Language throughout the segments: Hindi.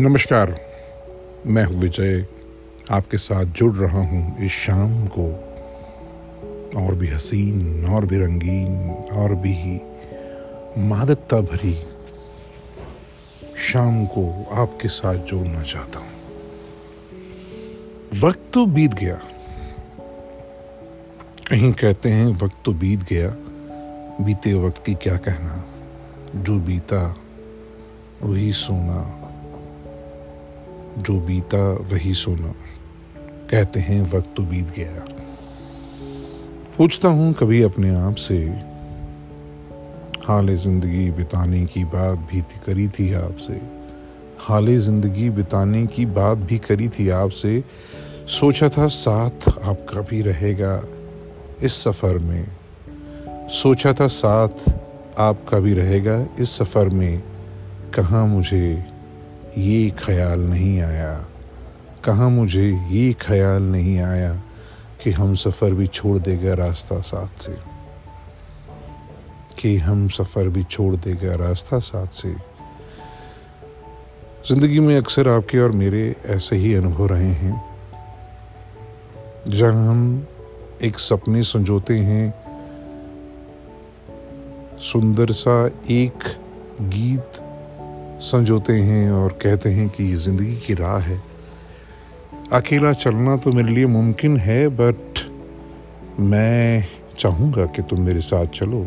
नमस्कार, मैं हूँ विजय। आपके साथ जुड़ रहा हूँ इस शाम को। और भी हसीन, और भी रंगीन, और भी मादकता भरी शाम को आपके साथ जोड़ना चाहता हूँ। वक्त तो बीत गया। कहीं कहते हैं वक्त तो बीत गया। बीते वक्त की क्या कहना? जो बीता, वही सोना। जो बीता वही सोना। कहते हैं, वक्त तो बीत गया। पूछता हूँ कभी अपने आप से हाल ज़िंदगी बिताने की बात भी करी थी आपसे। हाल ज़िंदगी बिताने की बात भी करी थी आपसे। सोचा था साथ आपका भी रहेगा इस सफ़र में। सोचा था साथ आपका भी रहेगा इस सफ़र में। कहाँ मुझे ये ख्याल नहीं आया। कहाँ मुझे ये ख्याल नहीं आया कि हम सफ़र भी छोड़ देगा रास्ता साथ से? कि हम सफ़र भी छोड़ देगा रास्ता साथ से? ज़िंदगी में अक्सर आपके और मेरे ऐसे ही अनुभव रहे हैं। जहाँ हम एक सपने संजोते हैं, सुंदर सा एक गीत संजोते हैं और कहते हैं कि ये ज़िंदगी की राह है। अकेला चलना तो मेरे लिए मुमकिन है बट मैं चाहूँगा कि तुम मेरे साथ चलो।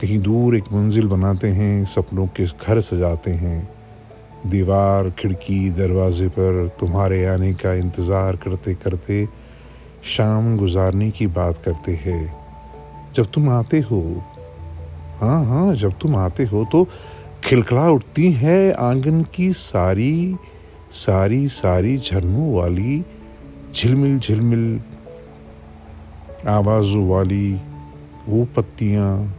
कहीं दूर एक मंजिल बनाते हैं, सपनों के घर सजाते हैं। दीवार, खिड़की, दरवाजे पर तुम्हारे आने का इंतज़ार करते करते शाम गुजारने की बात करते हैं। जब तुम आते हो हाँ हाँ जब तुम आते हो तो खिलखिला उठती है आँगन की सारी सारी सारी झरनों वाली, झिलमिल झिलमिल, आवाज़ों वाली वो पत्तियाँ।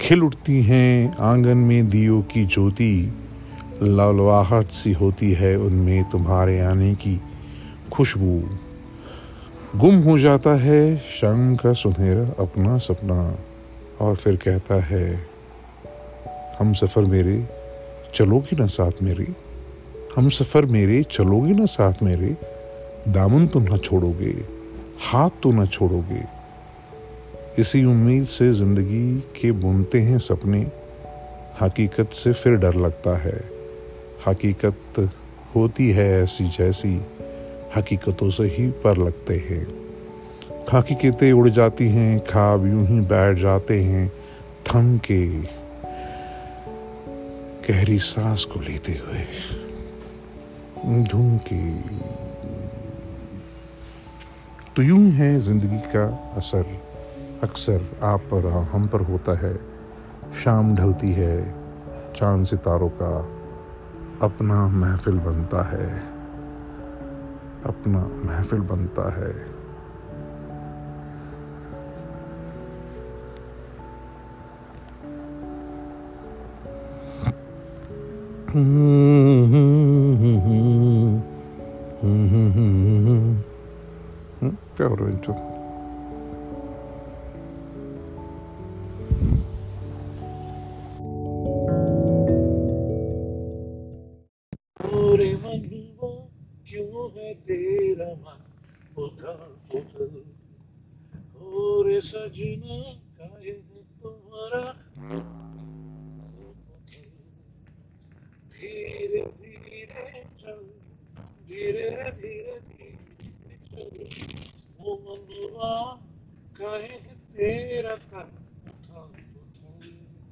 खिल उठती हैं आँगन में दियो की ज्योति। ललवाहट सी होती है उनमें तुम्हारे आने की खुशबू। गुम हो जाता है शाम का सुनहरा अपना सपना। और फिर कहता है हम सफ़र मेरे चलोगी ना साथ मेरे। हम सफ़र मेरे चलोगी ना साथ मेरे। दामन तो ना छोड़ोगे, हाथ तो ना छोड़ोगे। इसी उम्मीद से ज़िंदगी के बुनते हैं सपने। हकीकत से फिर डर लगता है। हकीकत होती है ऐसी जैसी, हकीकतों से ही पर लगते हैं। हकीकतें उड़ जाती हैं, खाब यूँ ही बैठ जाते हैं, थम के गहरी सांस को लेते हुए झुमके तो यूँ है ज़िंदगी का असर। अक्सर आप पर हम पर होता है। शाम ढलती है, चाँद सितारों का अपना महफिल बनता है। अपना महफिल बनता है। क्या हो रहा है इनको क्यों है तेरा मन उथल उथल और सजना काहे तुम्हारा धीरे धीरे चल धीरे धीरे वो कहे तेरा तन